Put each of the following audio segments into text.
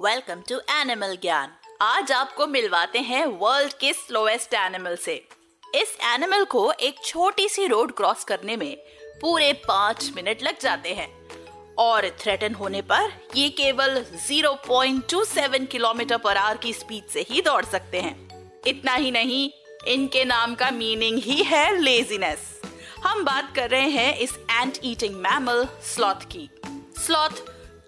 Welcome to animal ज्ञान आज आपको मिलवाते हैं वर्ल्ड के स्लोएस्ट एनिमल से। इस एनिमल को एक छोटी सी रोड क्रॉस करने में पूरे पाँच मिनट लग जाते हैं। और थ्रेटन होने पर ये केवल 0.27 किलोमीटर पर आवर की स्पीड से ही दौड़ सकते हैं। इतना ही नहीं, इनके नाम का मीनिंग ही है लेजीनेस हम बात कर रहे हैं इस एंट ईटिंग मैमल स्लॉथ की। स्लॉथ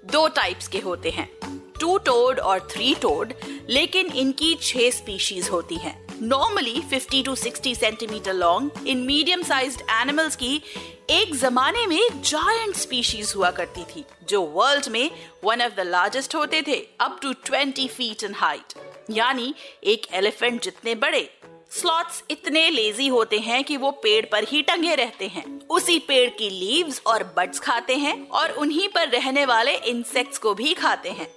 दो टाइप्स के होते हैं। टू टोड और थ्री टोड लेकिन इनकी छह स्पीशीज होती हैं। Normally 50 to 60 centimetre long in medium sized animals की एक जमाने में जायंट स्पीशीज हुआ करती थी, जो वर्ल्ड में वन ऑफ़ द लार्जेस्ट होते थे up to 20 feet in height यानी एक एलिफेंट जितने बड़े स्लॉट्स इतने लेजी होते हैं कि वो पेड़ पर ही टंगे रहते हैं। उसी पेड़ की लीव्स और बड्स खाते हैं और उन्हीं पर रहने वाले इंसेक्ट्स को भी खाते हैं।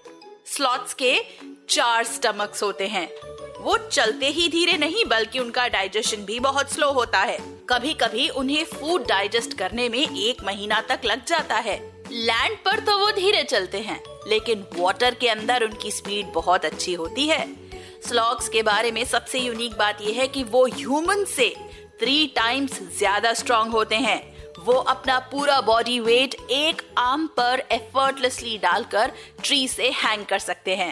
स्लॉट्स के चार स्टमक्स होते हैं। वो चलते ही धीरे नहीं, बल्कि उनका डाइजेशन भी बहुत स्लो होता है। कभी कभी उन्हें फ़ूड डाइजेस्ट करने में एक महीना तक लग जाता है। लैंड पर तो वो धीरे चलते हैं, लेकिन वाटर के अंदर उनकी स्पीड बहुत अच्छी होती है। स्लॉग्स के बारे में सबसे यूनिक बात यह है कि वो ह्यूमन से थ्री टाइम्स ज़्यादा स्ट्रॉन्ग होते हैं। वो अपना पूरा बॉडी वेट एक आर्म पर एफर्टलेसली डालकर ट्री से हैंग कर सकते हैं।